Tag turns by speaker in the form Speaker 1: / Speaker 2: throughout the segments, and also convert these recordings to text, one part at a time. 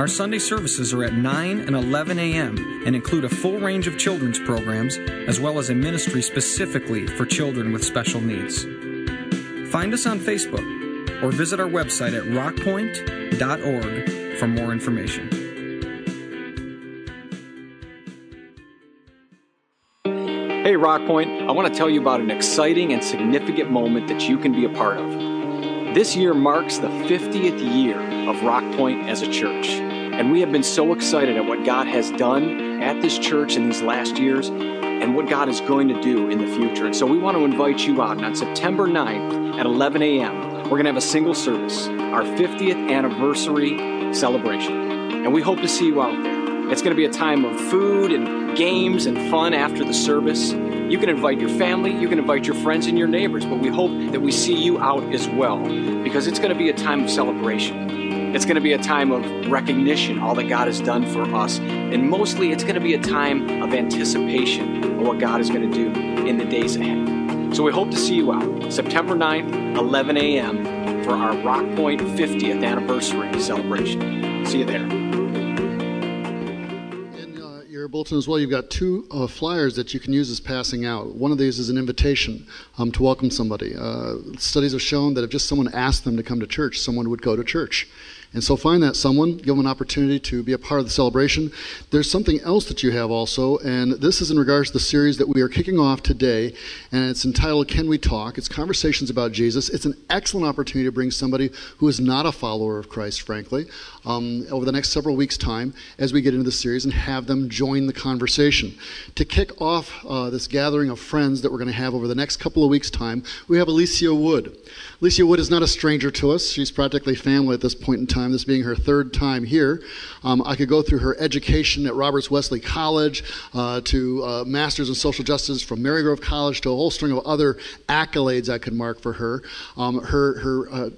Speaker 1: Our Sunday services are at 9 and 11 a.m. and include a full range of children's programs as well as a ministry specifically for children with special needs. Find us on Facebook or visit our website at rockpointe.org for more information.
Speaker 2: Hey, Rockpointe, I want to tell you about an exciting and significant moment that you can be a part of. This year marks the 50th year of Rockpointe as a church. And we have been so excited at what God has done at this church in these last years and what God is going to do in the future. And so we want to invite you out. And on September 9th at 11 a.m., we're going to have a single service, our 50th anniversary celebration. And we hope to see you out there. It's going to be a time of food and games and fun after the service. You can invite your family, you can invite your friends and your neighbors, but we hope that we see you out as well because it's going to be a time of celebration. It's going to be a time of recognition, all that God has done for us. And mostly, it's going to be a time of anticipation of what God is going to do in the days ahead. So we hope to see you out September 9th, 11 a.m. for our Rockpointe 50th anniversary celebration. See you there
Speaker 3: uh, your bulletin as well, you've got two uh, flyers that you can use as passing out. One of these is an invitation um, to welcome somebody. Uh, studies have shown that if just someone asked them to come to church, someone would go to church. And so find that someone, give them an opportunity to be a part of the celebration. There's something else that you have also, and this is in regards to the series that we are kicking off today, and it's entitled Can We Talk? It's conversations about Jesus. It's an excellent opportunity to bring somebody who is not a follower of Christ, frankly, um, over the next several weeks' time as we get into the series and have them join the conversation. To kick off uh, this gathering of friends that we're going to have over the next couple of weeks' time, we have Alycia Wood. Alycia Wood is not a stranger to us. She's practically family at this point in time, this being her third time here. Um, I could go through her education at Roberts Wesleyan College uh, to uh, Masters in Social Justice from Marygrove College to a whole string of other accolades I could mark for her. Um, her her uh,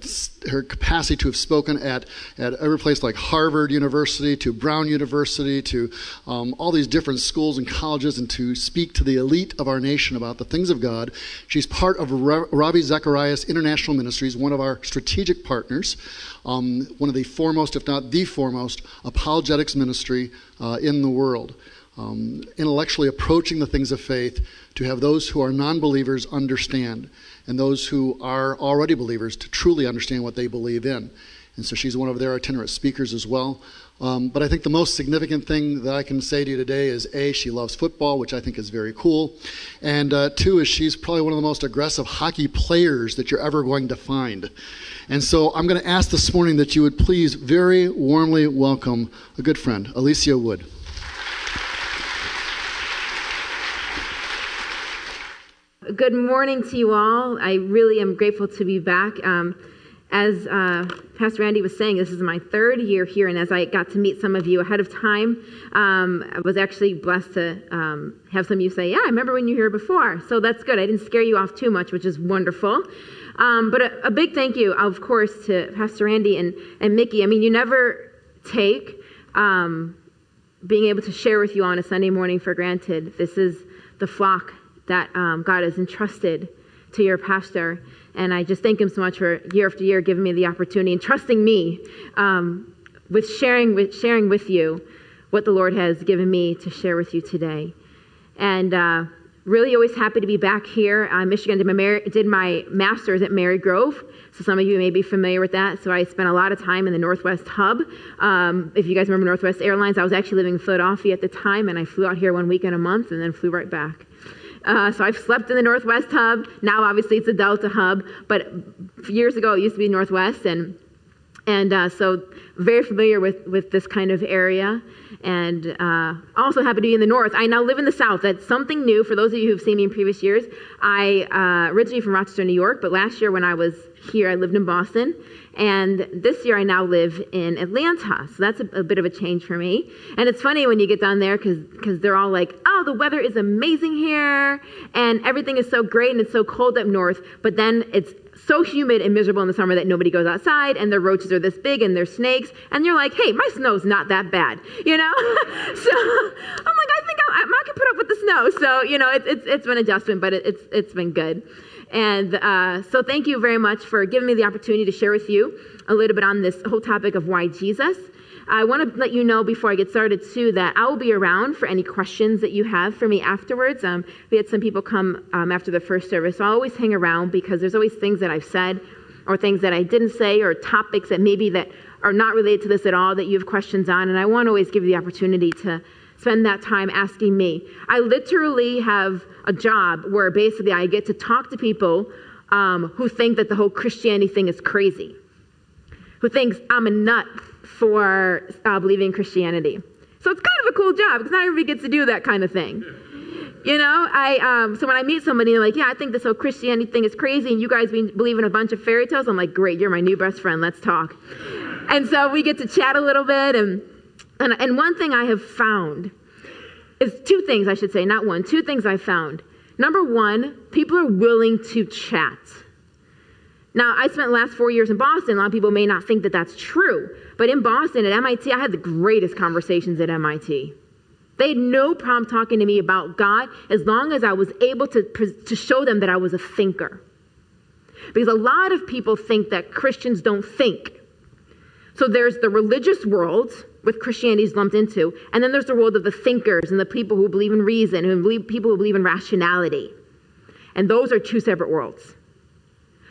Speaker 3: her capacity to have spoken at, at every place like Harvard University to Brown University to um, all these different schools and colleges and to speak to the elite of our nation about the things of God. She's part of Ravi Zacharias International Ministries, one of our strategic partners, um, one of the foremost, if not the foremost, apologetics ministry uh, in the world. Um, intellectually approaching the things of faith to have those who are non believers understand and those who are already believers to truly understand what they believe in. And so she's one of their itinerant speakers as well. Um, but I think the most significant thing that I can say to you today is A, she loves football, which I think is very cool. And uh, two, is she's probably one of the most aggressive hockey players that you're ever going to find. And so I'm going to ask this morning that you would please very warmly welcome a good friend, Alycia Wood.
Speaker 4: Good morning to you all. I really am grateful to be back. Um, as uh, Pastor Andy was saying, this is my third year here, and as I got to meet some of you ahead of time, um, I was actually blessed to um, have some of you say, Yeah, I remember when you were here before. So that's good. I didn't scare you off too much, which is wonderful. Um, but a, a, big thank you, of course, to Pastor Andy and, and Mickey. I mean, you never take um, being able to share with you on a Sunday morning for granted. This is the flock that um, God has entrusted to your pastor. And I just thank him so much for year after year giving me the opportunity and trusting me um, with sharing with sharing with you what the Lord has given me to share with you today. And uh, really, always happy to be back here. Uh, Michigan did my, did my master's at Marygrove. So some of you may be familiar with that. So I spent a lot of time in the Northwest Hub. Um, if you guys remember Northwest Airlines, I was actually living in Philadelphia at the time, and I flew out here one week in a month and then flew right back. Uh, so I've slept in the Northwest hub. Now, obviously, it's a Delta hub. But years ago, it used to be Northwest. And And uh, so, very familiar with, with this kind of area. And uh, also happy to be in the north. I now live in the south. That's something new for those of you who've seen me in previous years. I uh, originally from Rochester, New York, but last year when I was here, I lived in Boston. And this year I now live in Atlanta. So that's a, a bit of a change for me. And it's funny when you get down there because they're all like, oh, the weather is amazing here and everything is so great and it's so cold up north. But then it's so humid and miserable in the summer that nobody goes outside and the roaches are this big and they're snakes. And you're like, hey, my snow's not that bad, you know? so I'm like, I think I, I, can put up with the snow. So, you know, it's, it's, it's been adjustment, but it, it's, it's been good. And uh, so, thank you very much for giving me the opportunity to share with you a little bit on this whole topic of why Jesus. I want to let you know before I get started, too, that I will be around for any questions that you have for me afterwards. Um, we had some people come um, after the first service, so I'll always hang around because there's always things that I've said or things that I didn't say or topics that maybe that are not related to this at all that you have questions on. And I want to always give you the opportunity to spend that time asking me. I literally have a job where basically I get to talk to people um, who think that the whole Christianity thing is crazy, who thinks I'm a nut for uh, believing in Christianity. So it's kind of a cool job because not everybody gets to do that kind of thing. You know, I um, so when I meet somebody, they're like, "Yeah, I think this whole Christianity thing is crazy," and you guys believe in a bunch of fairy tales. I'm like, "Great, you're my new best friend. Let's talk." And so we get to chat a little bit, and and, and one thing I have found is two things I should say, not one, two things I found. Number one, people are willing to chat. Now, I spent the last four years in Boston. A lot of people may not think that that's true. But in Boston at MIT, I had the greatest conversations at MIT. They had no problem talking to me about God as long as I was able to, to show them that I was a thinker. Because a lot of people think that Christians don't think. So there's the religious world, with Christianity is lumped into. And then there's the world of the thinkers and the people who believe in reason and believe, people who believe in rationality. And those are two separate worlds.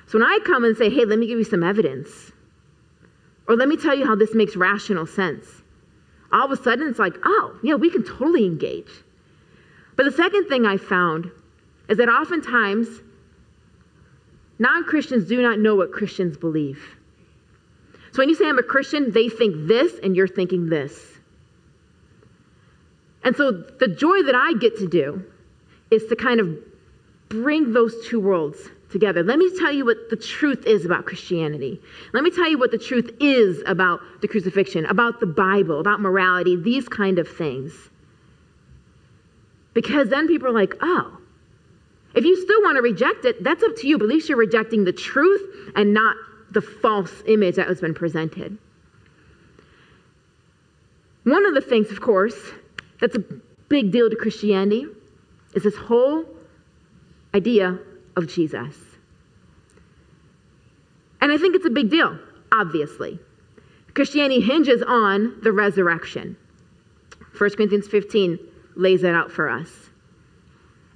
Speaker 4: So when I come and say, hey, let me give you some evidence, or let me tell you how this makes rational sense, all of a sudden it's like, oh, yeah, we can totally engage. But the second thing I found is that oftentimes non Christians do not know what Christians believe. So when you say I'm a Christian, they think this and you're thinking this. And so the joy that I get to do is to kind of bring those two worlds together. Let me tell you what the truth is about Christianity. Let me tell you what the truth is about the crucifixion, about the Bible, about morality, these kind of things. Because then people are like, oh, if you still want to reject it, that's up to you, but at least you're rejecting the truth and not the false image that has been presented. One of the things, of course, that's a big deal to Christianity is this whole idea of Jesus. And I think it's a big deal, obviously. Christianity hinges on the resurrection. 1 Corinthians 15 lays that out for us.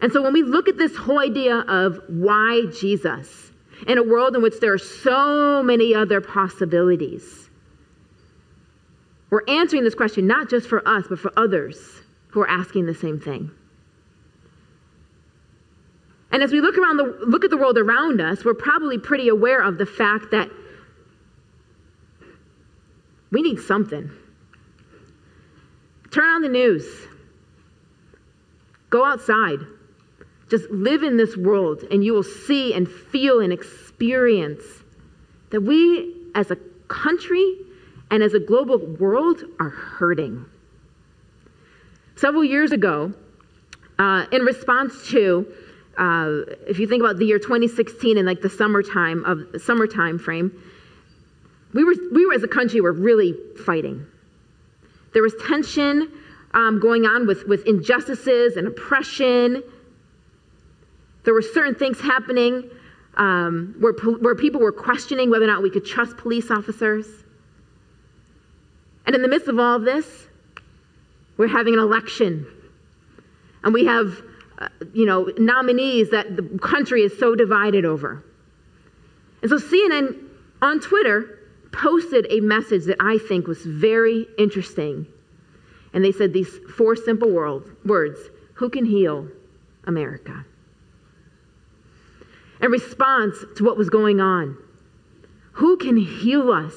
Speaker 4: And so when we look at this whole idea of why Jesus, in a world in which there are so many other possibilities. We're answering this question not just for us, but for others who are asking the same thing. And as we look around the look at the world around us, we're probably pretty aware of the fact that we need something. Turn on the news. Go outside. Just live in this world, and you will see and feel and experience that we as a country and as a global world are hurting. Several years ago, uh, in response to, uh, if you think about the year 2016 and like the summertime of summertime frame, we were, we were as a country were really fighting. There was tension um, going on with, with injustices and oppression there were certain things happening um, where, where people were questioning whether or not we could trust police officers. And in the midst of all this, we're having an election. And we have, uh, you know, nominees that the country is so divided over. And so CNN on Twitter posted a message that I think was very interesting. And they said these four simple words Who can heal America? in response to what was going on. Who can heal us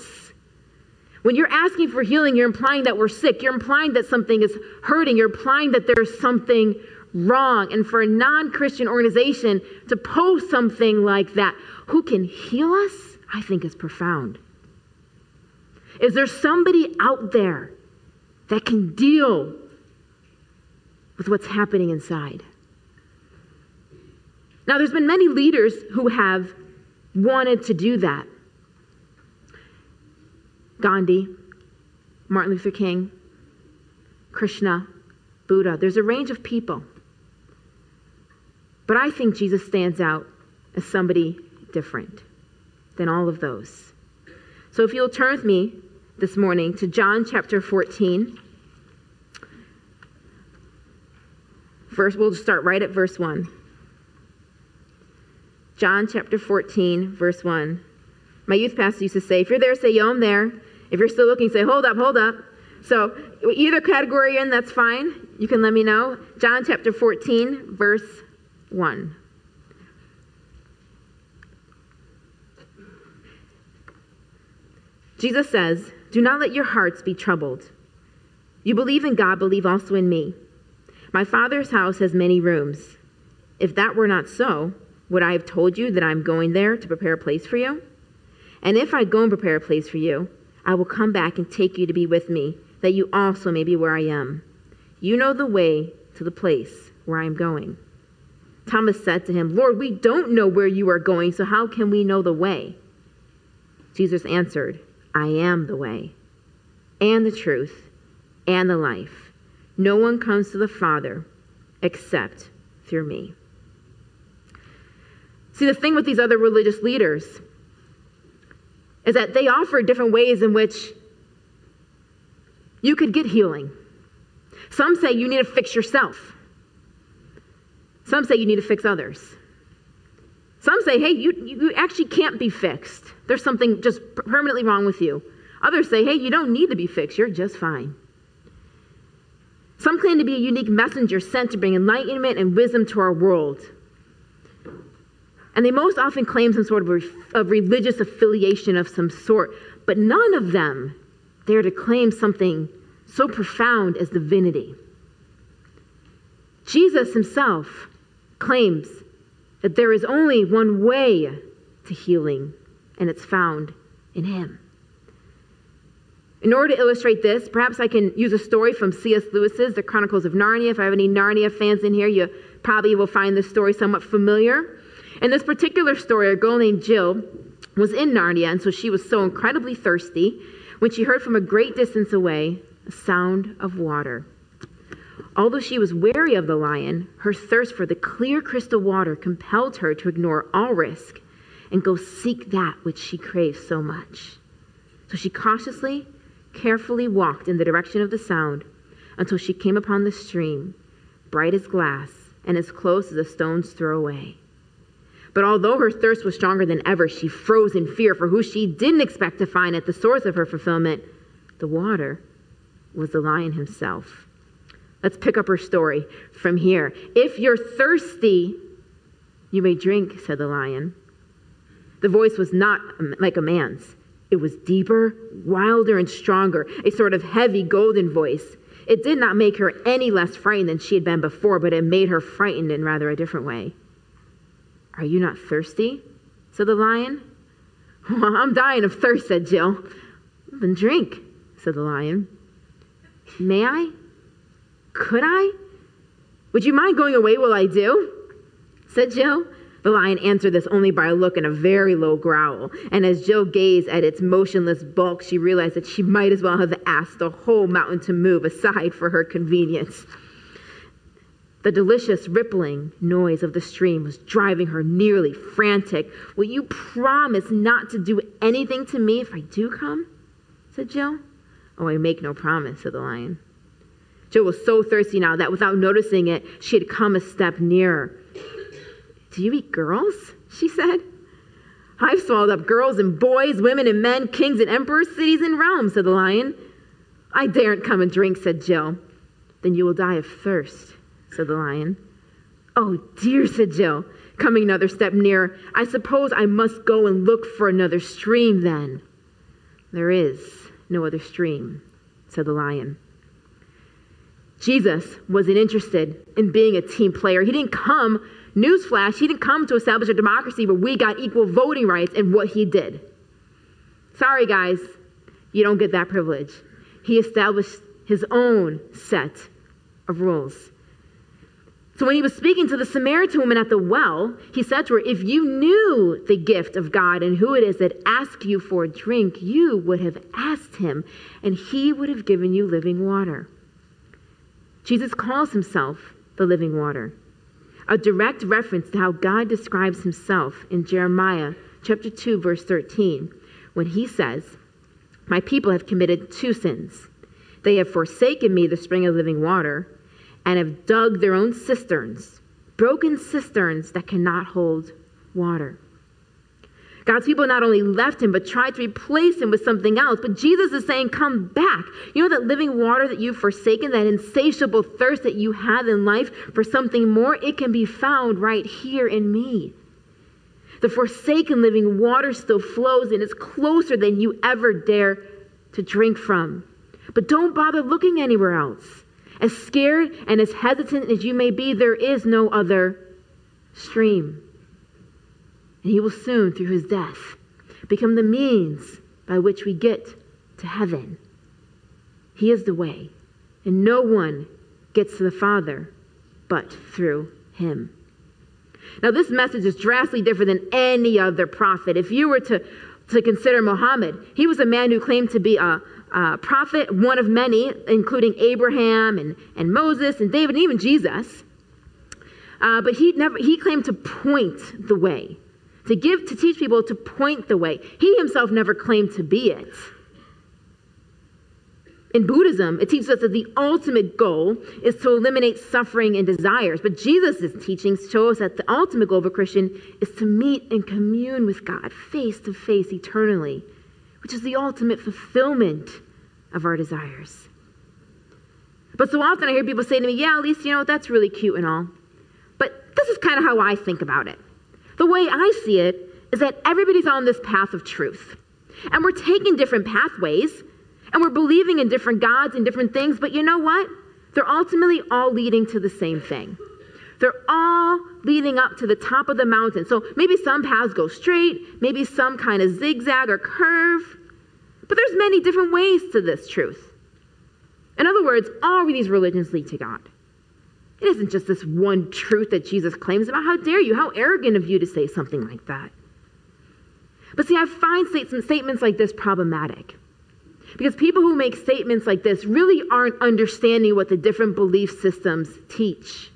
Speaker 4: When you're asking for healing, you're implying that we're sick. You're implying that something is hurting. You're implying that there's something wrong. And for a non Christian organization to post something like that, who can heal us, I think is profound. Is there somebody out there that can deal with what's happening inside? Now, there's been many leaders who have wanted to do that. Gandhi, Martin Luther King, Krishna, Buddha. There's a range of people. But I think Jesus stands out as somebody different than all of those. So if you'll turn with me this morning to John chapter 14. First, we'll start right at verse 1. John chapter 14, verse 1. My youth pastor used to say, if you're there, say, yo, I'm there. If you're still looking, say, hold up, hold up. So either category you're in, that's fine. You can let me know. John chapter 14, verse 1. Jesus says, Do not let your hearts be troubled. You believe in God, believe also in me. My Father's house has many rooms. If that were not so, would I have told you that I'm going there to prepare a place for you? And if I go and prepare a place for you, I will come back and take you to be with me, that you also may be where I am. You know the way to the place where I am going. Thomas said to him, Lord, we don't know where you are going, so how can we know the way? Jesus answered, I am the way, and the truth, and the life. No one comes to the Father except through me. See, the thing with these other religious leaders is that they offer different ways in which you could get healing. Some say you need to fix yourself. Some say you need to fix others. Some say, hey, you, you actually can't be fixed. There's something just permanently wrong with you. Others say, hey, you don't need to be fixed. You're just fine. Some claim to be a unique messenger sent to bring enlightenment and wisdom to our world. And they most often claim some sort of, re- of religious affiliation of some sort, but none of them dare to claim something so profound as divinity. Jesus himself claims that there is only one way to healing, and it's found in him. In order to illustrate this, perhaps I can use a story from C.S. Lewis's The Chronicles of Narnia. If I have any Narnia fans in here, you probably will find this story somewhat familiar. In this particular story, a girl named Jill was in Narnia, and so she was so incredibly thirsty when she heard from a great distance away a sound of water. Although she was wary of the lion, her thirst for the clear crystal water compelled her to ignore all risk and go seek that which she craved so much. So she cautiously, carefully walked in the direction of the sound until she came upon the stream, bright as glass and as close as a stone's throw away. But although her thirst was stronger than ever, she froze in fear for who she didn't expect to find at the source of her fulfillment. The water was the lion himself. Let's pick up her story from here. If you're thirsty, you may drink, said the lion. The voice was not like a man's. It was deeper, wilder, and stronger, a sort of heavy golden voice. It did not make her any less frightened than she had been before, but it made her frightened in rather a different way. Are you not thirsty? said the lion. Well, I'm dying of thirst, said Jill. Then drink, said the lion. May I? Could I? Would you mind going away while I do? said Jill. The lion answered this only by a look and a very low growl. And as Jill gazed at its motionless bulk, she realized that she might as well have asked the whole mountain to move aside for her convenience. The delicious rippling noise of the stream was driving her nearly frantic. Will you promise not to do anything to me if I do come? said Jill. Oh, I make no promise, said the lion. Jill was so thirsty now that without noticing it, she had come a step nearer. Do you eat girls? she said. I've swallowed up girls and boys, women and men, kings and emperors, cities and realms, said the lion. I daren't come and drink, said Jill. Then you will die of thirst, said the lion. Oh, dear, said Jill, coming another step nearer. I suppose I must go and look for another stream then. There is, no other stream, said the lion. Jesus wasn't interested in being a team player. He didn't come, newsflash, he didn't come to establish a democracy where we got equal voting rights and what he did. Sorry, guys, you don't get that privilege. He established his own set of rules. So when he was speaking to the Samaritan woman at the well, he said to her, If you knew the gift of God and who it is that asks you for a drink, you would have asked him, and he would have given you living water. Jesus calls himself the living water, a direct reference to how God describes himself in Jeremiah chapter 2 verse 13 when he says, "My people have committed two sins. They have forsaken me, the spring of living water, and have dug their own cisterns, broken cisterns that cannot hold water. God's people not only left him, but tried to replace him with something else. But Jesus is saying, Come back. You know that living water that you've forsaken, that insatiable thirst that you have in life for something more? It can be found right here in me. The forsaken living water still flows and it's closer than you ever dare to drink from. But don't bother looking anywhere else. As scared and as hesitant as you may be, there is no other stream. And he will soon, through his death, become the means by which we get to heaven. He is the way, and no one gets to the Father but through him. Now, this message is drastically different than any other prophet. If you were to, to consider Muhammad, he was a man who claimed to be a, uh, prophet, one of many, including Abraham and, and Moses and David and even Jesus. Uh, but he never he claimed to point the way, to give to teach people to point the way. He himself never claimed to be it. In Buddhism, it teaches us that the ultimate goal is to eliminate suffering and desires. But Jesus' teachings show us that the ultimate goal of a Christian is to meet and commune with God face to face eternally which is the ultimate fulfillment of our desires. But so often I hear people say to me, Yeah, at least you know, that's really cute and all. But this is kind of how I think about it. The way I see it is that everybody's on this path of truth. And we're taking different pathways, and we're believing in different gods and different things, but you know what? They're ultimately all leading to the same thing. They're all leading up to the top of the mountain. So maybe some paths go straight, maybe some kind of zigzag or curve. But there's many different ways to this truth. In other words, all of these religions lead to God. It isn't just this one truth that Jesus claims about. How dare you? How arrogant of you to say something like that. But see, I find statements like this problematic. Because people who make statements like this really aren't understanding what the different belief systems teach.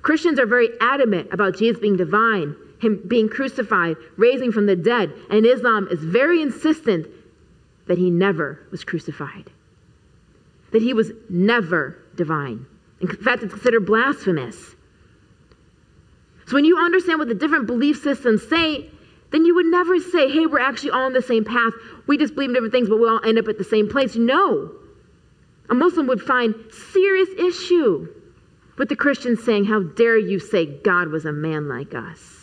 Speaker 4: Christians are very adamant about Jesus being divine, him being crucified, raising from the dead, and Islam is very insistent that he never was crucified, that he was never divine. In fact, it's considered blasphemous. So when you understand what the different belief systems say, then you would never say, hey, we're actually all on the same path. We just believe in different things, but we all end up at the same place. No. A Muslim would find serious issue with the Christians saying, How dare you say God was a man like us?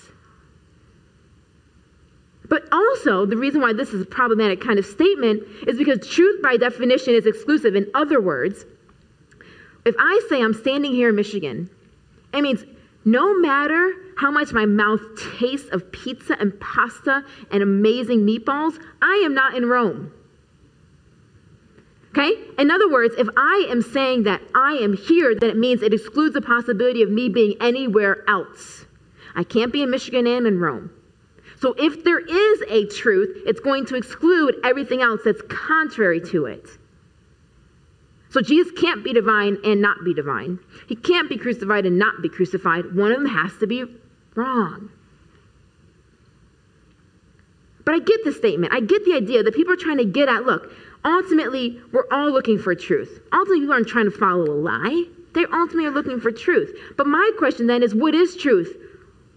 Speaker 4: But also, the reason why this is a problematic kind of statement is because truth by definition is exclusive. In other words, if I say I'm standing here in Michigan, it means no matter how much my mouth tastes of pizza and pasta and amazing meatballs, I am not in Rome. Okay? In other words, if I am saying that I am here, then it means it excludes the possibility of me being anywhere else. I can't be in Michigan and in Rome. So if there is a truth, it's going to exclude everything else that's contrary to it. So Jesus can't be divine and not be divine. He can't be crucified and not be crucified. One of them has to be wrong. But I get the statement. I get the idea that people are trying to get at look, ultimately, we're all looking for truth. Ultimately, people aren't trying to follow a lie. They ultimately are looking for truth. But my question then is what is truth?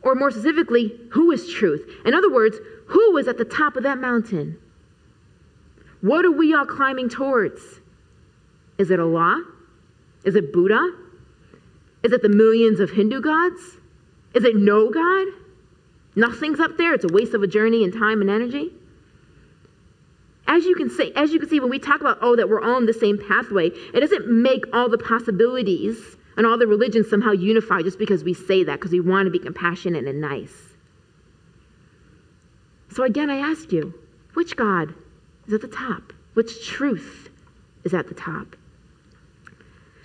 Speaker 4: Or more specifically, who is truth? In other words, who is at the top of that mountain? What are we all climbing towards? Is it Allah? Is it Buddha? Is it the millions of Hindu gods? Is it no God? Nothing's up there. It's a waste of a journey and time and energy. as you can see, as you can see, when we talk about oh that we're all on the same pathway, it doesn't make all the possibilities and all the religions somehow unify just because we say that because we want to be compassionate and nice. So again, I ask you, which God is at the top? Which truth is at the top?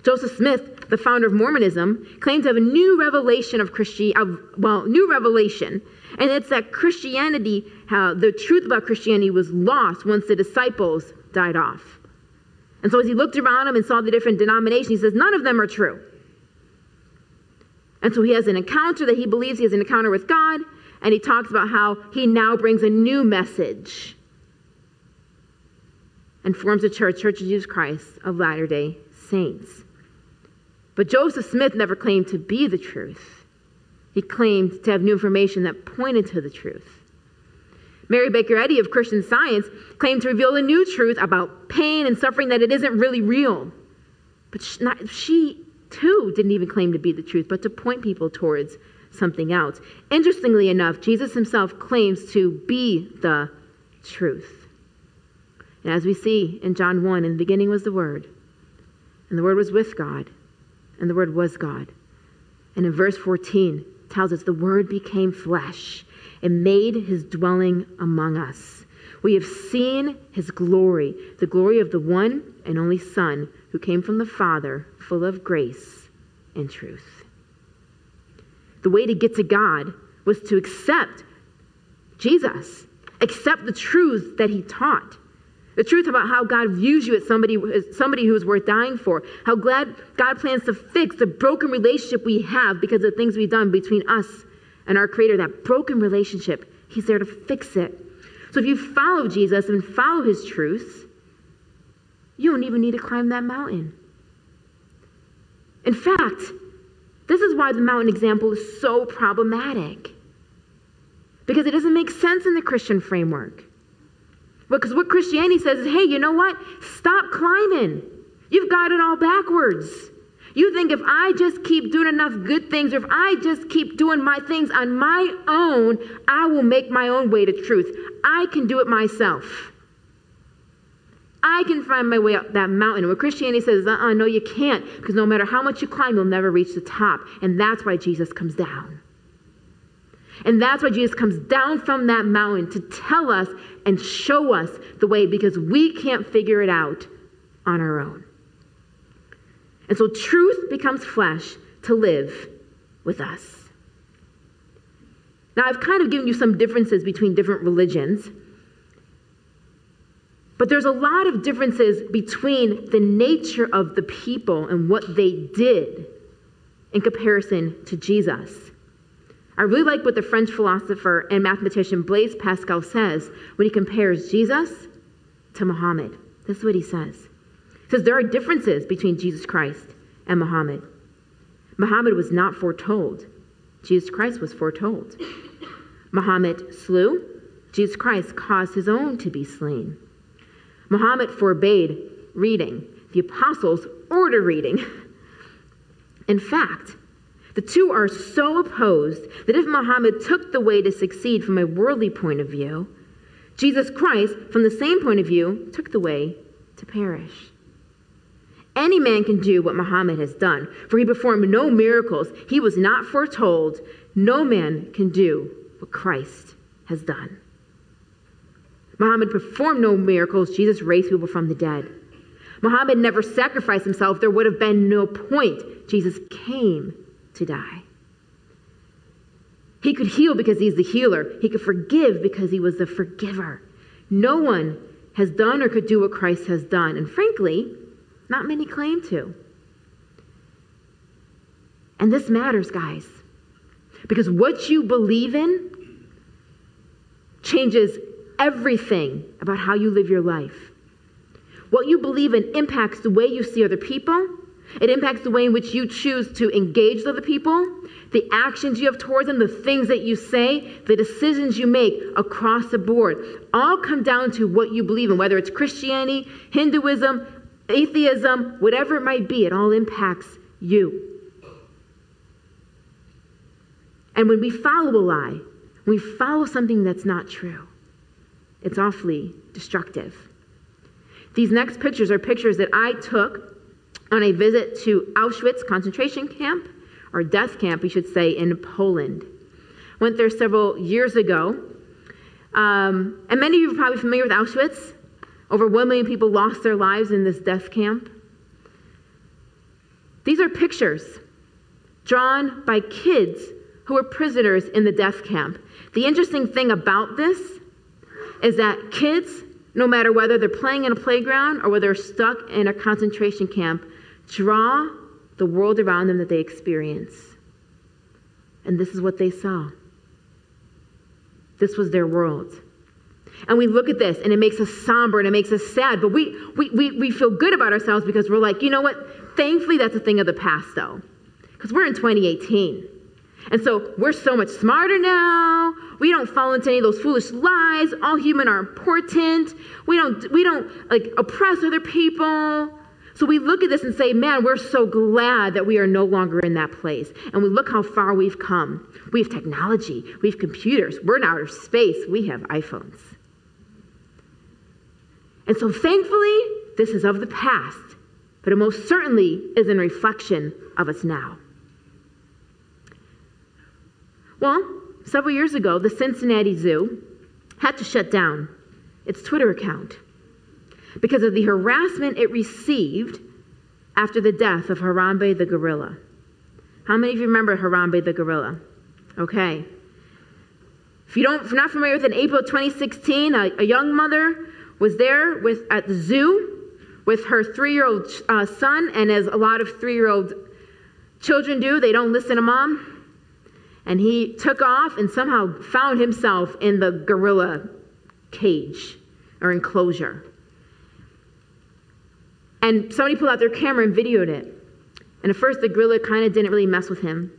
Speaker 4: Joseph Smith, the founder of Mormonism, claimed to have a new revelation of Christianity, well, new revelation, and it's that Christianity, the truth about Christianity was lost once the disciples died off. And so as he looked around him and saw the different denominations, he says, none of them are true. And so he has an encounter that he believes he has an encounter with God, and he talks about how he now brings a new message and forms a church, Church of Jesus Christ of Latter day Saints. But Joseph Smith never claimed to be the truth. He claimed to have new information that pointed to the truth. Mary Baker Eddy of Christian Science claimed to reveal a new truth about pain and suffering that it isn't really real. But she, not, she too didn't even claim to be the truth, but to point people towards something else. Interestingly enough, Jesus himself claims to be the truth. And as we see in John 1, in the beginning was the Word, and the Word was with God, and the Word was God. And in verse 14, tells us the Word became flesh and made his dwelling among us. We have seen his glory, the glory of the one and only Son who came from the Father, full of grace and truth. The way to get to God was to accept Jesus, accept the truth that he taught. The truth about how God views you as somebody, as somebody who is worth dying for. How glad God plans to fix the broken relationship we have because of things we've done between us and our Creator. That broken relationship, He's there to fix it. So if you follow Jesus and follow His truth, you don't even need to climb that mountain. In fact, this is why the mountain example is so problematic. Because it doesn't make sense in the Christian framework. Because what Christianity says is hey, you know what? Stop climbing. You've got it all backwards. You think if I just keep doing enough good things, or if I just keep doing my things on my own, I will make my own way to truth. I can do it myself. I can find my way up that mountain. What Christianity says, uh uh no, you can't, because no matter how much you climb, you'll never reach the top. And that's why Jesus comes down. And that's why Jesus comes down from that mountain to tell us and show us the way because we can't figure it out on our own. And so truth becomes flesh to live with us. Now, I've kind of given you some differences between different religions, but there's a lot of differences between the nature of the people and what they did in comparison to Jesus. I really like what the French philosopher and mathematician Blaise Pascal says when he compares Jesus to Muhammad. This is what he says. He says there are differences between Jesus Christ and Muhammad. Muhammad was not foretold. Jesus Christ was foretold. Muhammad slew. Jesus Christ caused his own to be slain. Muhammad forbade reading. The apostles ordered reading. In fact, the two are so opposed that if Muhammad took the way to succeed from a worldly point of view, Jesus Christ, from the same point of view, took the way to perish. Any man can do what Muhammad has done, for he performed no miracles. He was not foretold. No man can do what Christ has done. Muhammad performed no miracles. Jesus raised people from the dead. Muhammad never sacrificed himself. There would have been no point. Jesus came to die. He could heal because he's the healer. He could forgive because he was the forgiver. No one has done or could do what Christ has done. And frankly, not many claim to. And this matters, guys, because what you believe in changes everything about how you live your life. What you believe in impacts the way you see other people, it impacts the way in which you choose to engage other people, the actions you have towards them, the things that you say, the decisions you make across the board. All come down to what you believe in, whether it's Christianity, Hinduism, atheism, whatever it might be, it all impacts you. And when we follow a lie, when we follow something that's not true, it's awfully destructive These next pictures are pictures that I took on a visit to Auschwitz concentration camp, or death camp, we should say, in Poland. Went there several years ago. Um, and many of you are probably familiar with Auschwitz. Over 1 million people lost their lives in this death camp. These are pictures drawn by kids who were prisoners in the death camp. The interesting thing about this is that kids, no matter whether they're playing in a playground or whether they're stuck in a concentration camp, draw the world around them that they experience. And this is what they saw. This was their world. And we look at this and it makes us somber and it makes us sad, but we, we, we, we feel good about ourselves because we're like, you know what? Thankfully, that's a thing of the past, though. Because we're in 2018. And so we're so much smarter now. We don't fall into any of those foolish lies. All human are important. We don't, we don't like oppress other people. So we look at this and say, man, we're so glad that we are no longer in that place. And we look how far we've come. We have technology, we have computers, we're in outer space, we have iPhones. And so thankfully, this is of the past, but it most certainly is in reflection of us now. Well, several years ago, the Cincinnati Zoo had to shut down its Twitter account because of the harassment it received after the death of Harambe the gorilla. How many of you remember Harambe the gorilla? Okay. If you don't, if you're not familiar with it, in April 2016, a, a young mother was there with at the zoo with her three-year-old uh, son, and as a lot of three-year-old children do, they don't listen to mom. And he took off and somehow found himself in the gorilla cage or enclosure. And somebody pulled out their camera and videoed it. And at first, the gorilla kind of didn't really mess with him.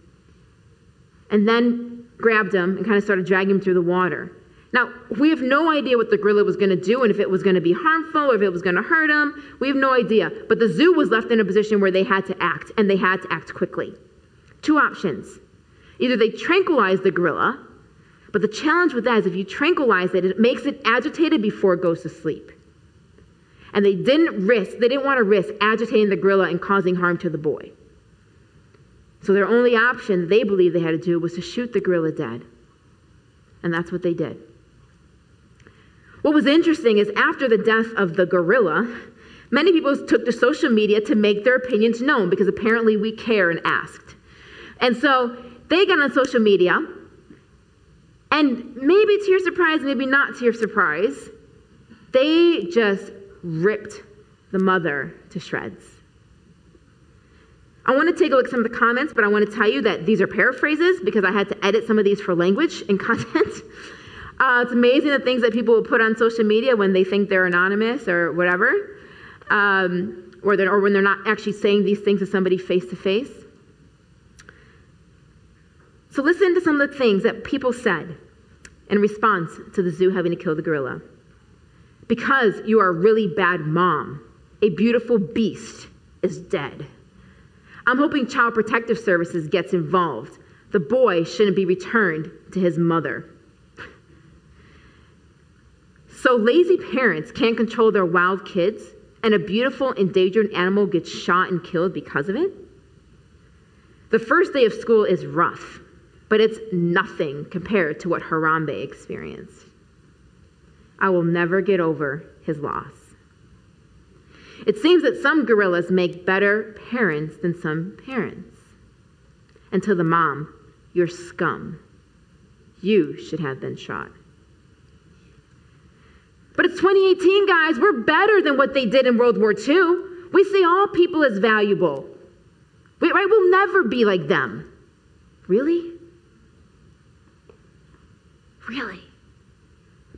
Speaker 4: And then grabbed him and kind of started dragging him through the water. Now, we have no idea what the gorilla was going to do and if it was going to be harmful or if it was going to hurt him. We have no idea. But the zoo was left in a position where they had to act, and they had to act quickly. Two options. Either they tranquilize the gorilla, but the challenge with that is if you tranquilize it, it makes it agitated before it goes to sleep. And they didn't risk, they didn't want to risk agitating the gorilla and causing harm to the boy. So their only option they believed they had to do was to shoot the gorilla dead. And that's what they did. What was interesting is after the death of the gorilla, many people took to social media to make their opinions known because apparently we care and asked. And so they got on social media, and maybe to your surprise, maybe not to your surprise, they just ripped the mother to shreds. I want to take a look at some of the comments, but I want to tell you that these are paraphrases because I had to edit some of these for language and content. Uh, it's amazing the things that people will put on social media when they think they're anonymous or whatever, um, or, or when they're not actually saying these things to somebody face to face. So listen to some of the things that people said in response to the zoo having to kill the gorilla. Because you are a really bad mom, a beautiful beast is dead. I'm hoping Child Protective Services gets involved. The boy shouldn't be returned to his mother. So lazy parents can't control their wild kids, and a beautiful endangered animal gets shot and killed because of it? The first day of school is rough, but it's nothing compared to what Harambe experienced. I will never get over his loss. It seems that some gorillas make better parents than some parents. And to the mom, you're scum. You should have been shot. But it's 2018, guys. We're better than what they did in World War II. We see all people as valuable. We, right? We'll never be like them. Really? Really?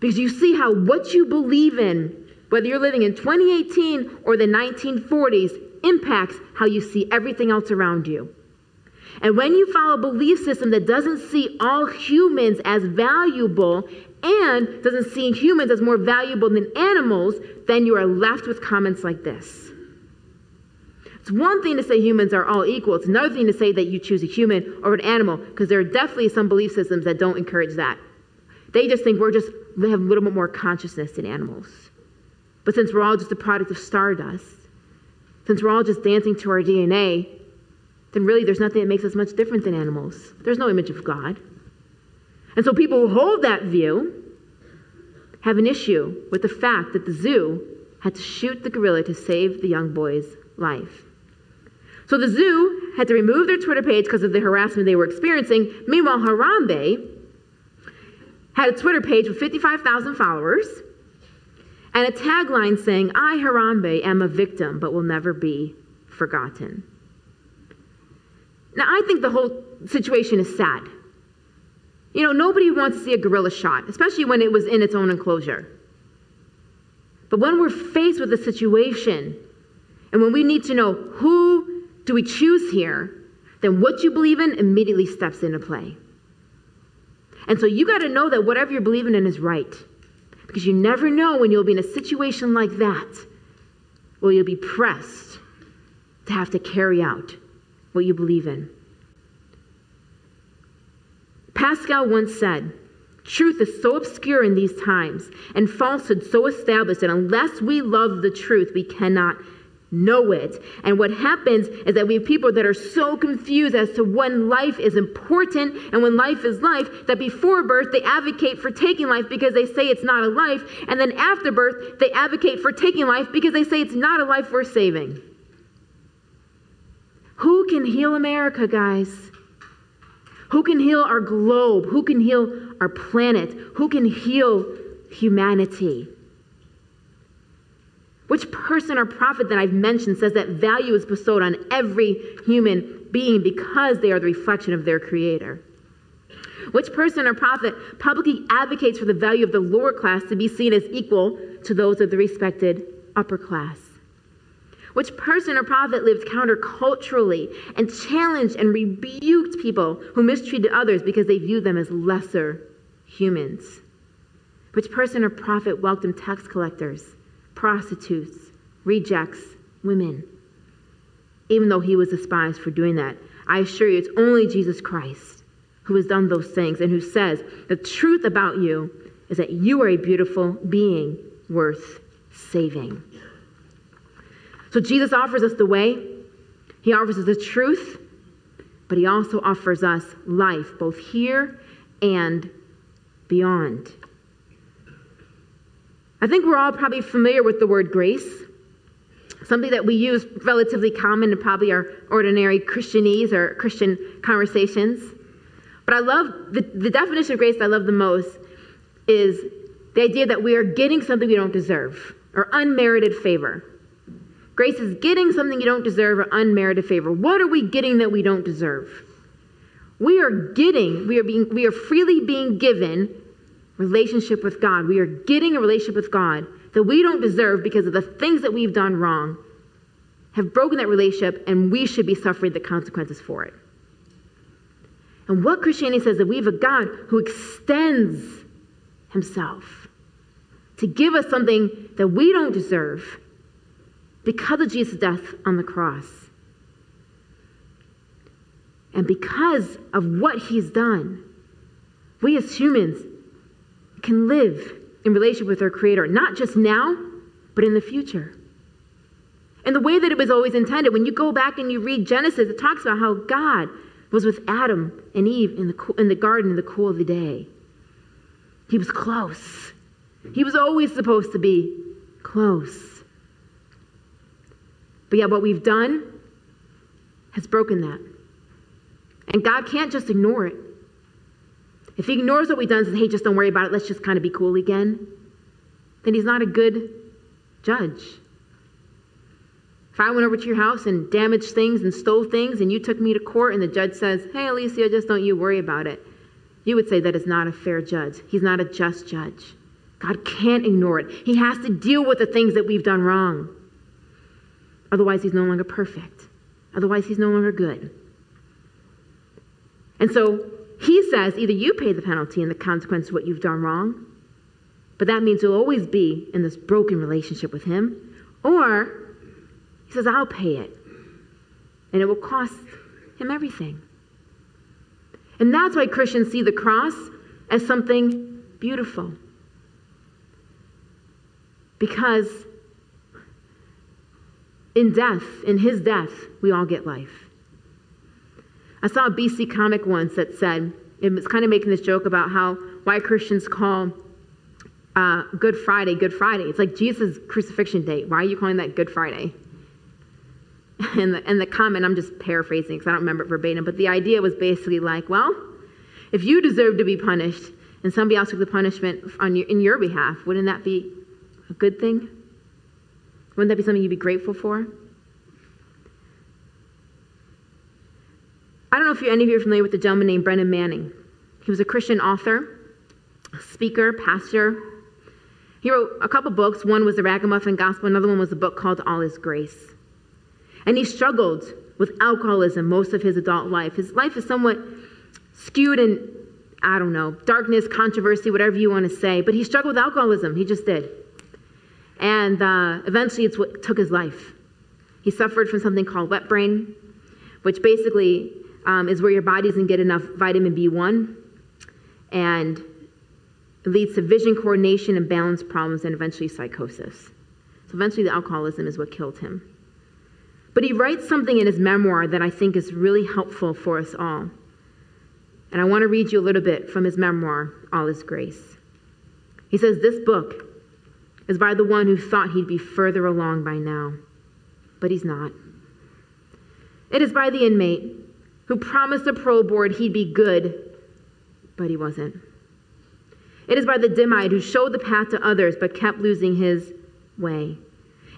Speaker 4: Because you see how what you believe in, whether you're living in 2018 or the 1940s, impacts how you see everything else around you. And when you follow a belief system that doesn't see all humans as valuable and doesn't see humans as more valuable than animals, then you are left with comments like this. It's one thing to say humans are all equal. It's another thing to say that you choose a human or an animal, because there are definitely some belief systems that don't encourage that. They just think we're just, we have a little bit more consciousness than animals. But since we're all just a product of stardust, since we're all just dancing to our DNA, then really there's nothing that makes us much different than animals. There's no image of God. And so people who hold that view have an issue with the fact that the zoo had to shoot the gorilla to save the young boy's life. So the zoo had to remove their Twitter page because of the harassment they were experiencing. Meanwhile, Harambe had a Twitter page with 55,000 followers and a tagline saying, I, Harambe, am a victim but will never be forgotten. Now, I think the whole situation is sad. You know, nobody wants to see a gorilla shot, especially when it was in its own enclosure. But when we're faced with a situation and when we need to know who do we choose here, then what you believe in immediately steps into play. And so you got to know that whatever you're believing in is right. Because you never know when you'll be in a situation like that where you'll be pressed to have to carry out what you believe in. Pascal once said, Truth is so obscure in these times and falsehood so established that unless we love the truth, we cannot know it. And what happens is that we have people that are so confused as to when life is important and when life is life that before birth they advocate for taking life because they say it's not a life. And then after birth they advocate for taking life because they say it's not a life worth saving. Who can heal America, guys? Who can heal our globe? Who can heal our planet? Who can heal humanity? Which person or prophet that I've mentioned says that value is bestowed on every human being because they are the reflection of their creator? Which person or prophet publicly advocates for the value of the lower class to be seen as equal to those of the respected upper class? Which person or prophet lived counterculturally and challenged and rebuked people who mistreated others because they viewed them as lesser humans? Which person or prophet welcomed tax collectors, prostitutes, rejects, women? Even though he was despised for doing that, I assure you it's only Jesus Christ who has done those things and who says the truth about you is that you are a beautiful being worth saving. So Jesus offers us the way, He offers us the truth, but He also offers us life, both here and beyond. I think we're all probably familiar with the word grace, something that we use relatively common in probably our ordinary Christianese or Christian conversations. But I love the, the definition of grace I love the most is the idea that we are getting something we don't deserve or unmerited favor. Grace is getting something you don't deserve or unmerited favor. What are we getting that we don't deserve? We are getting, we are being, we are freely being given relationship with God. We are getting a relationship with God that we don't deserve because of the things that we've done wrong, have broken that relationship, and we should be suffering the consequences for it. And what Christianity says that we have a God who extends himself to give us something that we don't deserve because of Jesus' death on the cross. And because of what he's done, we as humans can live in relationship with our Creator, not just now, but in the future. And the way that it was always intended, when you go back and you read Genesis, it talks about how God was with Adam and Eve in the, in the garden in the cool of the day. He was close. He was always supposed to be close. But yet, what we've done has broken that. And God can't just ignore it. If He ignores what we've done and says, hey, just don't worry about it, let's just kind of be cool again, then He's not a good judge. If I went over to your house and damaged things and stole things and you took me to court and the judge says, hey, Alycia, just don't you worry about it, you would say that is not a fair judge. He's not a just judge. God can't ignore it. He has to deal with the things that we've done wrong. Otherwise, he's no longer perfect. Otherwise, he's no longer good. And so he says either you pay the penalty and the consequence of what you've done wrong, but that means you'll always be in this broken relationship with him, or he says, I'll pay it. And it will cost him everything. And that's why Christians see the cross as something beautiful. Because In death, in his death, we all get life. I saw a BC comic once that said, it was kind of making this joke about how why Christians call uh, Good Friday Good Friday. It's like Jesus' crucifixion date. Why are you calling that Good Friday? And the, and the comment, I'm just paraphrasing because I don't remember it verbatim, but the idea was basically like, well, if you deserve to be punished and somebody else took the punishment on your, in your behalf, wouldn't that be a good thing? Wouldn't that be something you'd be grateful for? I don't know if any of you are familiar with the gentleman named Brennan Manning. He was a Christian author, speaker, pastor. He wrote a couple books. One was The Ragamuffin Gospel, another one was a book called All Is Grace. And he struggled with alcoholism most of his adult life. His life is somewhat skewed in, I don't know, darkness, controversy, whatever you want to say. But he struggled with alcoholism. He just did. And uh, eventually, it's what took his life. He suffered from something called wet brain, which basically um, is where your body doesn't get enough vitamin B1 and leads to vision coordination and balance problems and eventually psychosis. So eventually, the alcoholism is what killed him. But he writes something in his memoir that I think is really helpful for us all. And I want to read you a little bit from his memoir, All Is Grace. He says, This book is by the one who thought he'd be further along by now, but he's not. It is by the inmate who promised the parole board he'd be good, but he wasn't. It is by the dimite who showed the path to others but kept losing his way.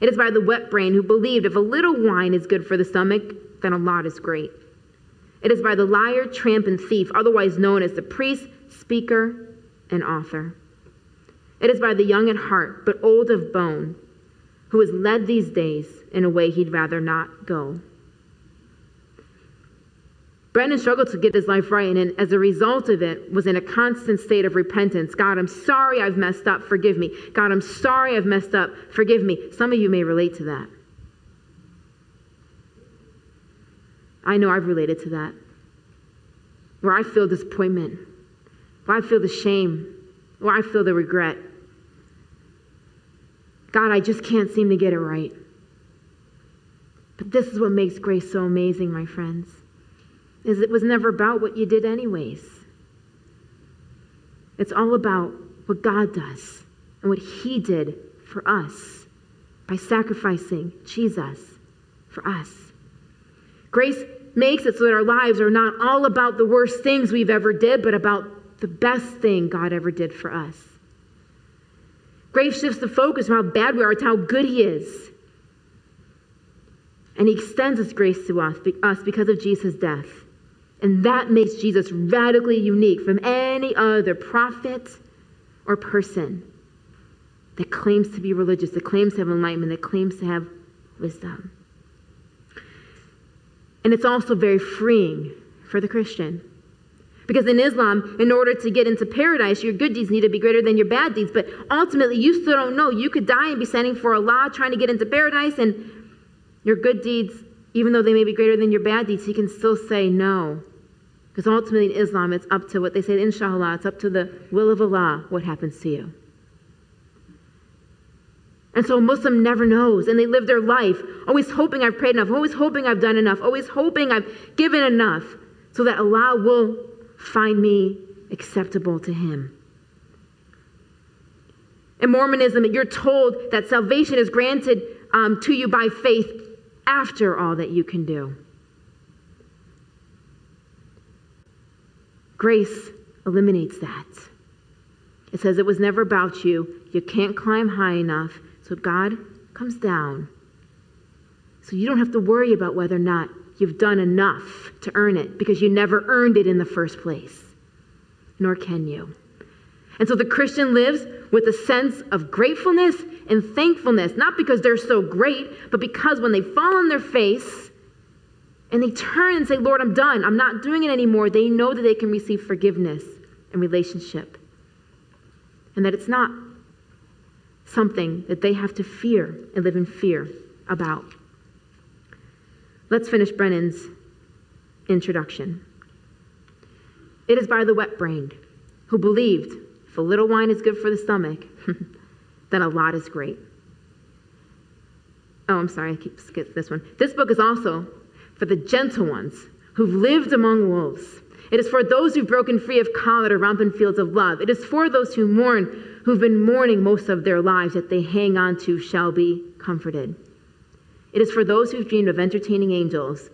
Speaker 4: It is by the wet brain who believed if a little wine is good for the stomach, then a lot is great. It is by the liar, tramp, and thief, otherwise known as the priest, speaker, and author. It is by the young at heart, but old of bone, who is led these days in a way he'd rather not go. Brennan struggled to get his life right, and as a result of it, was in a constant state of repentance. God, I'm sorry I've messed up. Forgive me. God, I'm sorry I've messed up. Forgive me. Some of you may relate to that. I know I've related to that. Where I feel disappointment, where I feel the shame, where I feel the regret. God, I just can't seem to get it right. But this is what makes grace so amazing, my friends is it was never about what you did anyways. It's all about what God does and what he did for us by sacrificing Jesus for us. Grace makes it so that our lives are not all about the worst things we've ever did, but about the best thing God ever did for us. Grace shifts the focus from how bad we are to how good he is. And he extends his grace to us, us because of Jesus' death. And that makes Jesus radically unique from any other prophet or person that claims to be religious, that claims to have enlightenment, that claims to have wisdom. And it's also very freeing for the Christian. Because in Islam, in order to get into paradise, your good deeds need to be greater than your bad deeds. But ultimately, you still don't know. You could die and be standing for Allah trying to get into paradise, and your good deeds, even though they may be greater than your bad deeds, He can still say no. Because ultimately in Islam, it's up to what they say, inshallah, it's up to the will of Allah what happens to you. And so a Muslim never knows, and they live their life always hoping I've prayed enough, always hoping I've done enough, always hoping I've given enough, so that Allah will find me acceptable to Him. In Mormonism, you're told that salvation is granted um, to you by faith after all that you can do. Grace eliminates that. It says it was never about you. You can't climb high enough. So God comes down. So you don't have to worry about whether or not you've done enough to earn it because you never earned it in the first place. Nor can you. And so the Christian lives with a sense of gratefulness and thankfulness, not because they're so great, but because when they fall on their face, and they turn and say, Lord, I'm done. I'm not doing it anymore. They know that they can receive forgiveness and relationship. And that it's not something that they have to fear and live in fear about. Let's finish Brennan's introduction. It is by the wet brained who believed if a little wine is good for the stomach, then a lot is great. Oh, I'm sorry, I keep skipping this one. This book is also for the gentle ones who've lived among wolves. It is for those who've broken free of collar to romp in fields of love. It is for those who mourn, who've been mourning most of their lives, that they hang on to shall be comforted. It is for those who've dreamed of entertaining angels,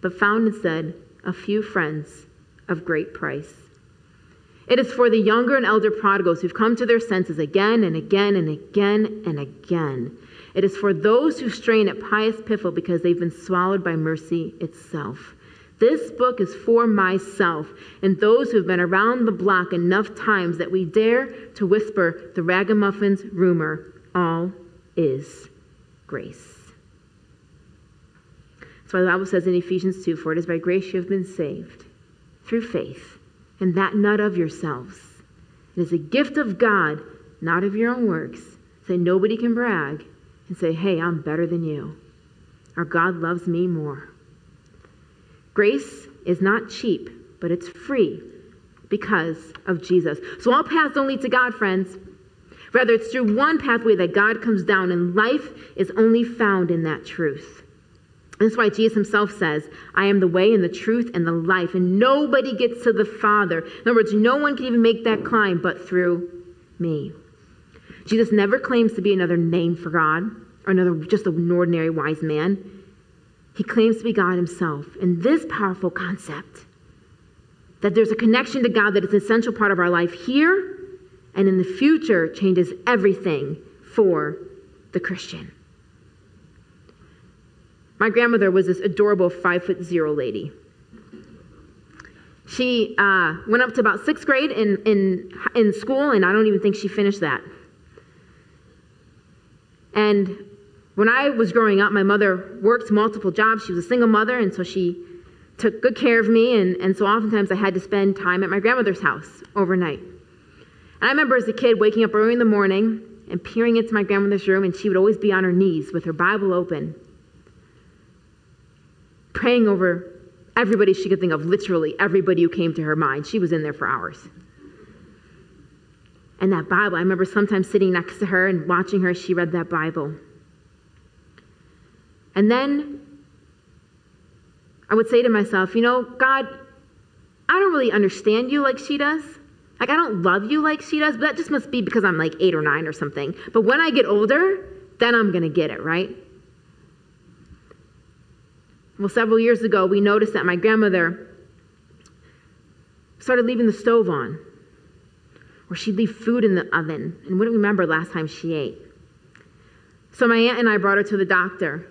Speaker 4: but found instead a few friends of great price. It is for the younger and elder prodigals who've come to their senses again and again and again and again. It is for those who strain at pious piffle because they've been swallowed by mercy itself. This book is for myself and those who've been around the block enough times that we dare to whisper the ragamuffins rumor all is grace. That's why the Bible says in Ephesians 2 For it is by grace you have been saved through faith, and that not of yourselves. It is a gift of God, not of your own works. So nobody can brag and say, Hey, I'm better than you. Our God loves me more. Grace is not cheap, but it's free because of Jesus. So all paths don't lead to God, friends. Rather, it's through one pathway that God comes down, and life is only found in that truth. That's why Jesus himself says, I am the way and the truth and the life, and nobody gets to the Father. In other words, no one can even make that climb but through me. Jesus never claims to be another name for God or another just an ordinary wise man. He claims to be God himself. And this powerful concept that there's a connection to God that is an essential part of our life here and in the future changes everything for the Christian. My grandmother was this adorable five foot zero lady. She uh, went up to about sixth grade in, in, in school, and I don't even think she finished that. And when I was growing up, my mother worked multiple jobs. She was a single mother, and so she took good care of me. And, and so oftentimes I had to spend time at my grandmother's house overnight. And I remember as a kid waking up early in the morning and peering into my grandmother's room, and she would always be on her knees with her Bible open praying over everybody she could think of, literally everybody who came to her mind. She was in there for hours. And that Bible, I remember sometimes sitting next to her and watching her as she read that Bible. And then I would say to myself, you know, God, I don't really understand you like she does. Like, I don't love you like she does, but that just must be because I'm like eight or nine or something. But when I get older, then I'm going to get it, right? Well, several years ago, we noticed that my grandmother started leaving the stove on, or she'd leave food in the oven and wouldn't remember last time she ate. So my aunt and I brought her to the doctor,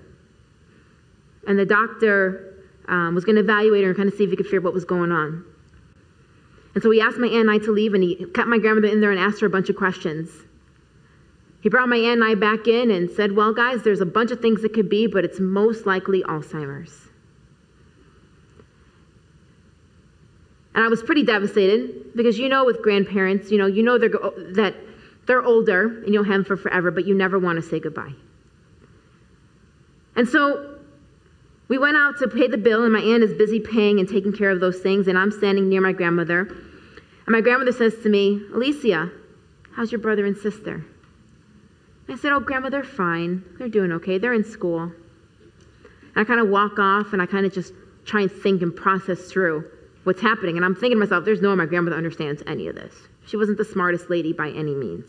Speaker 4: and the doctor um, was going to evaluate her and kind of see if he could figure out what was going on. And so he asked my aunt and I to leave, and he kept my grandmother in there and asked her a bunch of questions. He brought my aunt and I back in and said, Well, guys, there's a bunch of things it could be, but it's most likely Alzheimer's. And I was pretty devastated because you know, with grandparents, you know, you know they're, that they're older and you'll have them for forever, but you never want to say goodbye. And so we went out to pay the bill, and my aunt is busy paying and taking care of those things, and I'm standing near my grandmother. And my grandmother says to me, Alycia, how's your brother and sister? I said, Oh, Grandma, they're fine. They're doing okay. They're in school. And I kind of walk off and I kind of just try and think and process through what's happening. And I'm thinking to myself, there's no way my grandmother understands any of this. She wasn't the smartest lady by any means.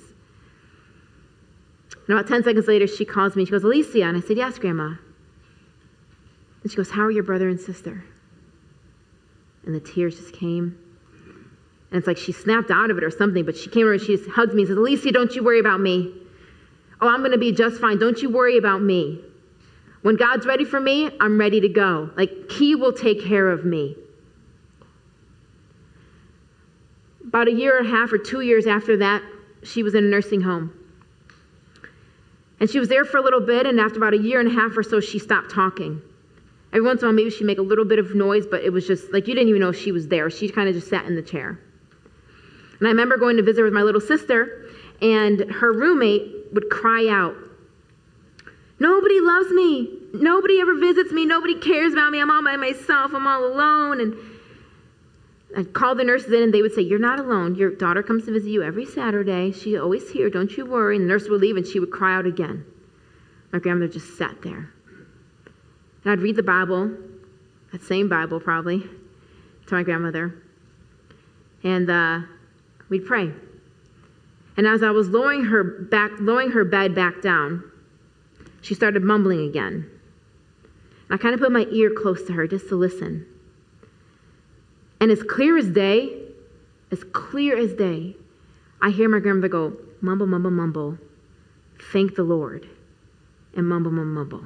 Speaker 4: And about 10 seconds later, she calls me. She goes, Alycia. And I said, Yes, Grandma. And she goes, How are your brother and sister? And the tears just came. And it's like she snapped out of it or something, but she came over and she just hugged me and says, Alycia, don't you worry about me. Oh, I'm going to be just fine. Don't you worry about me. When God's ready for me, I'm ready to go. Like, He will take care of me. About a year and a half or two years after that, she was in a nursing home. And she was there for a little bit, and after about a year and a half or so, she stopped talking. Every once in a while, maybe she'd make a little bit of noise, but it was just like you didn't even know she was there. She kind of just sat in the chair. And I remember going to visit with my little sister, and her roommate would cry out, Nobody loves me. Nobody ever visits me. Nobody cares about me. I'm all by myself. I'm all alone. And I'd call the nurses in and they would say, You're not alone. Your daughter comes to visit you every Saturday. She's always here. Don't you worry. And the nurse would leave and she would cry out again. my grandmother just sat there. And I'd read the Bible, that same Bible probably, to my grandmother. And uh, we'd pray. And as I was lowering her back, lowering her bed back down, she started mumbling again. I kind of put my ear close to her just to listen. And as clear as day, as clear as day, I hear my grandmother go, mumble, mumble, mumble, thank the Lord, and mumble, mumble, mumble.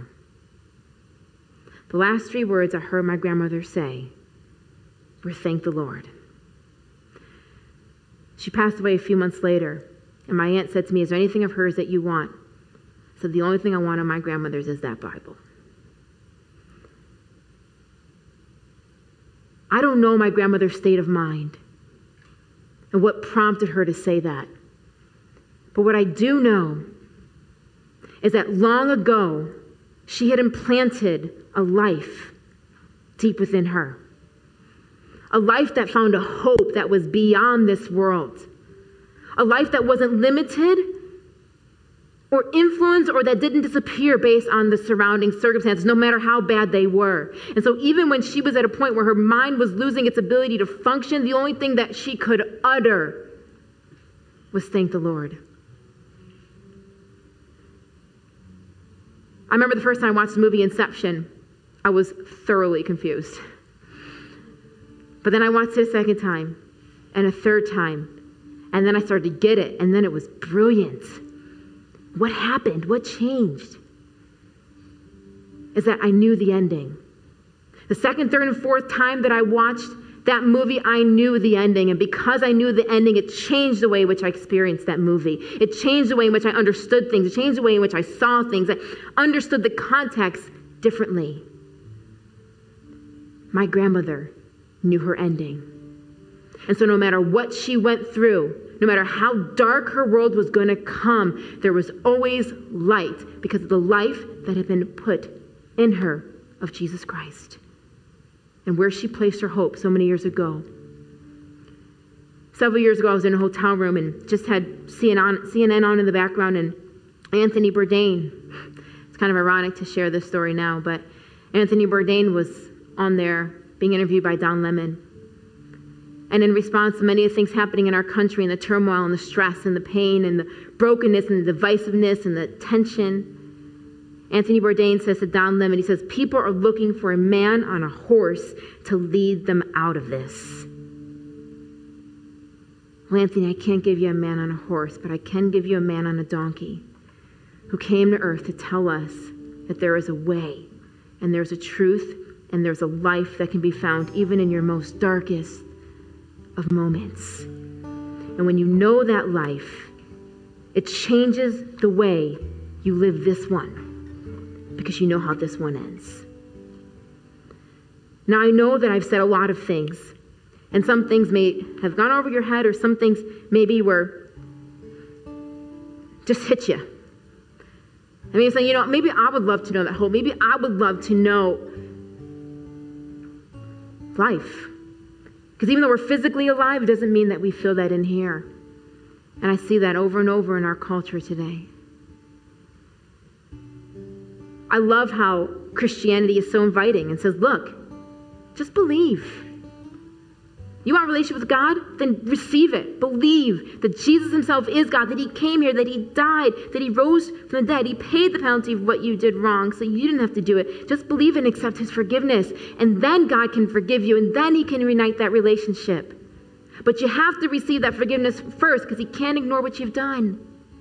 Speaker 4: The last three words I heard my grandmother say were, thank the Lord. She passed away a few months later, and my aunt said to me, Is there anything of hers that you want? I said, The only thing I want of my grandmother's is that Bible. I don't know my grandmother's state of mind and what prompted her to say that. But what I do know is that long ago, she had implanted a life deep within her. A life that found a hope that was beyond this world. A life that wasn't limited or influenced or that didn't disappear based on the surrounding circumstances, no matter how bad they were. And so, even when she was at a point where her mind was losing its ability to function, the only thing that she could utter was thank the Lord. I remember the first time I watched the movie Inception, I was thoroughly confused. But then I watched it a second time and a third time. And then I started to get it, and then it was brilliant. What happened? What changed? Is that I knew the ending. The second, third, and fourth time that I watched that movie, I knew the ending. And because I knew the ending, it changed the way in which I experienced that movie. It changed the way in which I understood things. It changed the way in which I saw things. I understood the context differently. My grandmother knew her ending. And so, no matter what she went through, no matter how dark her world was going to come, there was always light because of the life that had been put in her of Jesus Christ and where she placed her hope so many years ago. Several years ago, I was in a hotel room and just had CNN on in the background and Anthony Bourdain. It's kind of ironic to share this story now, but Anthony Bourdain was on there being interviewed by Don Lemon. And in response to many of the things happening in our country and the turmoil and the stress and the pain and the brokenness and the divisiveness and the tension, Anthony Bourdain says to Don Lemon, he says, People are looking for a man on a horse to lead them out of this. Well, Anthony, I can't give you a man on a horse, but I can give you a man on a donkey who came to earth to tell us that there is a way and there's a truth and there's a life that can be found even in your most darkest of moments. And when you know that life, it changes the way you live this one because you know how this one ends. Now, I know that I've said a lot of things, and some things may have gone over your head, or some things maybe were just hit you. I mean, saying, you know, maybe I would love to know that hope. Maybe I would love to know life. Because even though we're physically alive, it doesn't mean that we feel that in here. And I see that over and over in our culture today. I love how Christianity is so inviting and says, look, just believe. You want a relationship with God? Then receive it. Believe that Jesus himself is God, that he came here, that he died, that he rose from the dead. He paid the penalty of what you did wrong, so you didn't have to do it. Just believe and accept his forgiveness. And then God can forgive you, and then he can reunite that relationship. But you have to receive that forgiveness first because he can't ignore what you've done.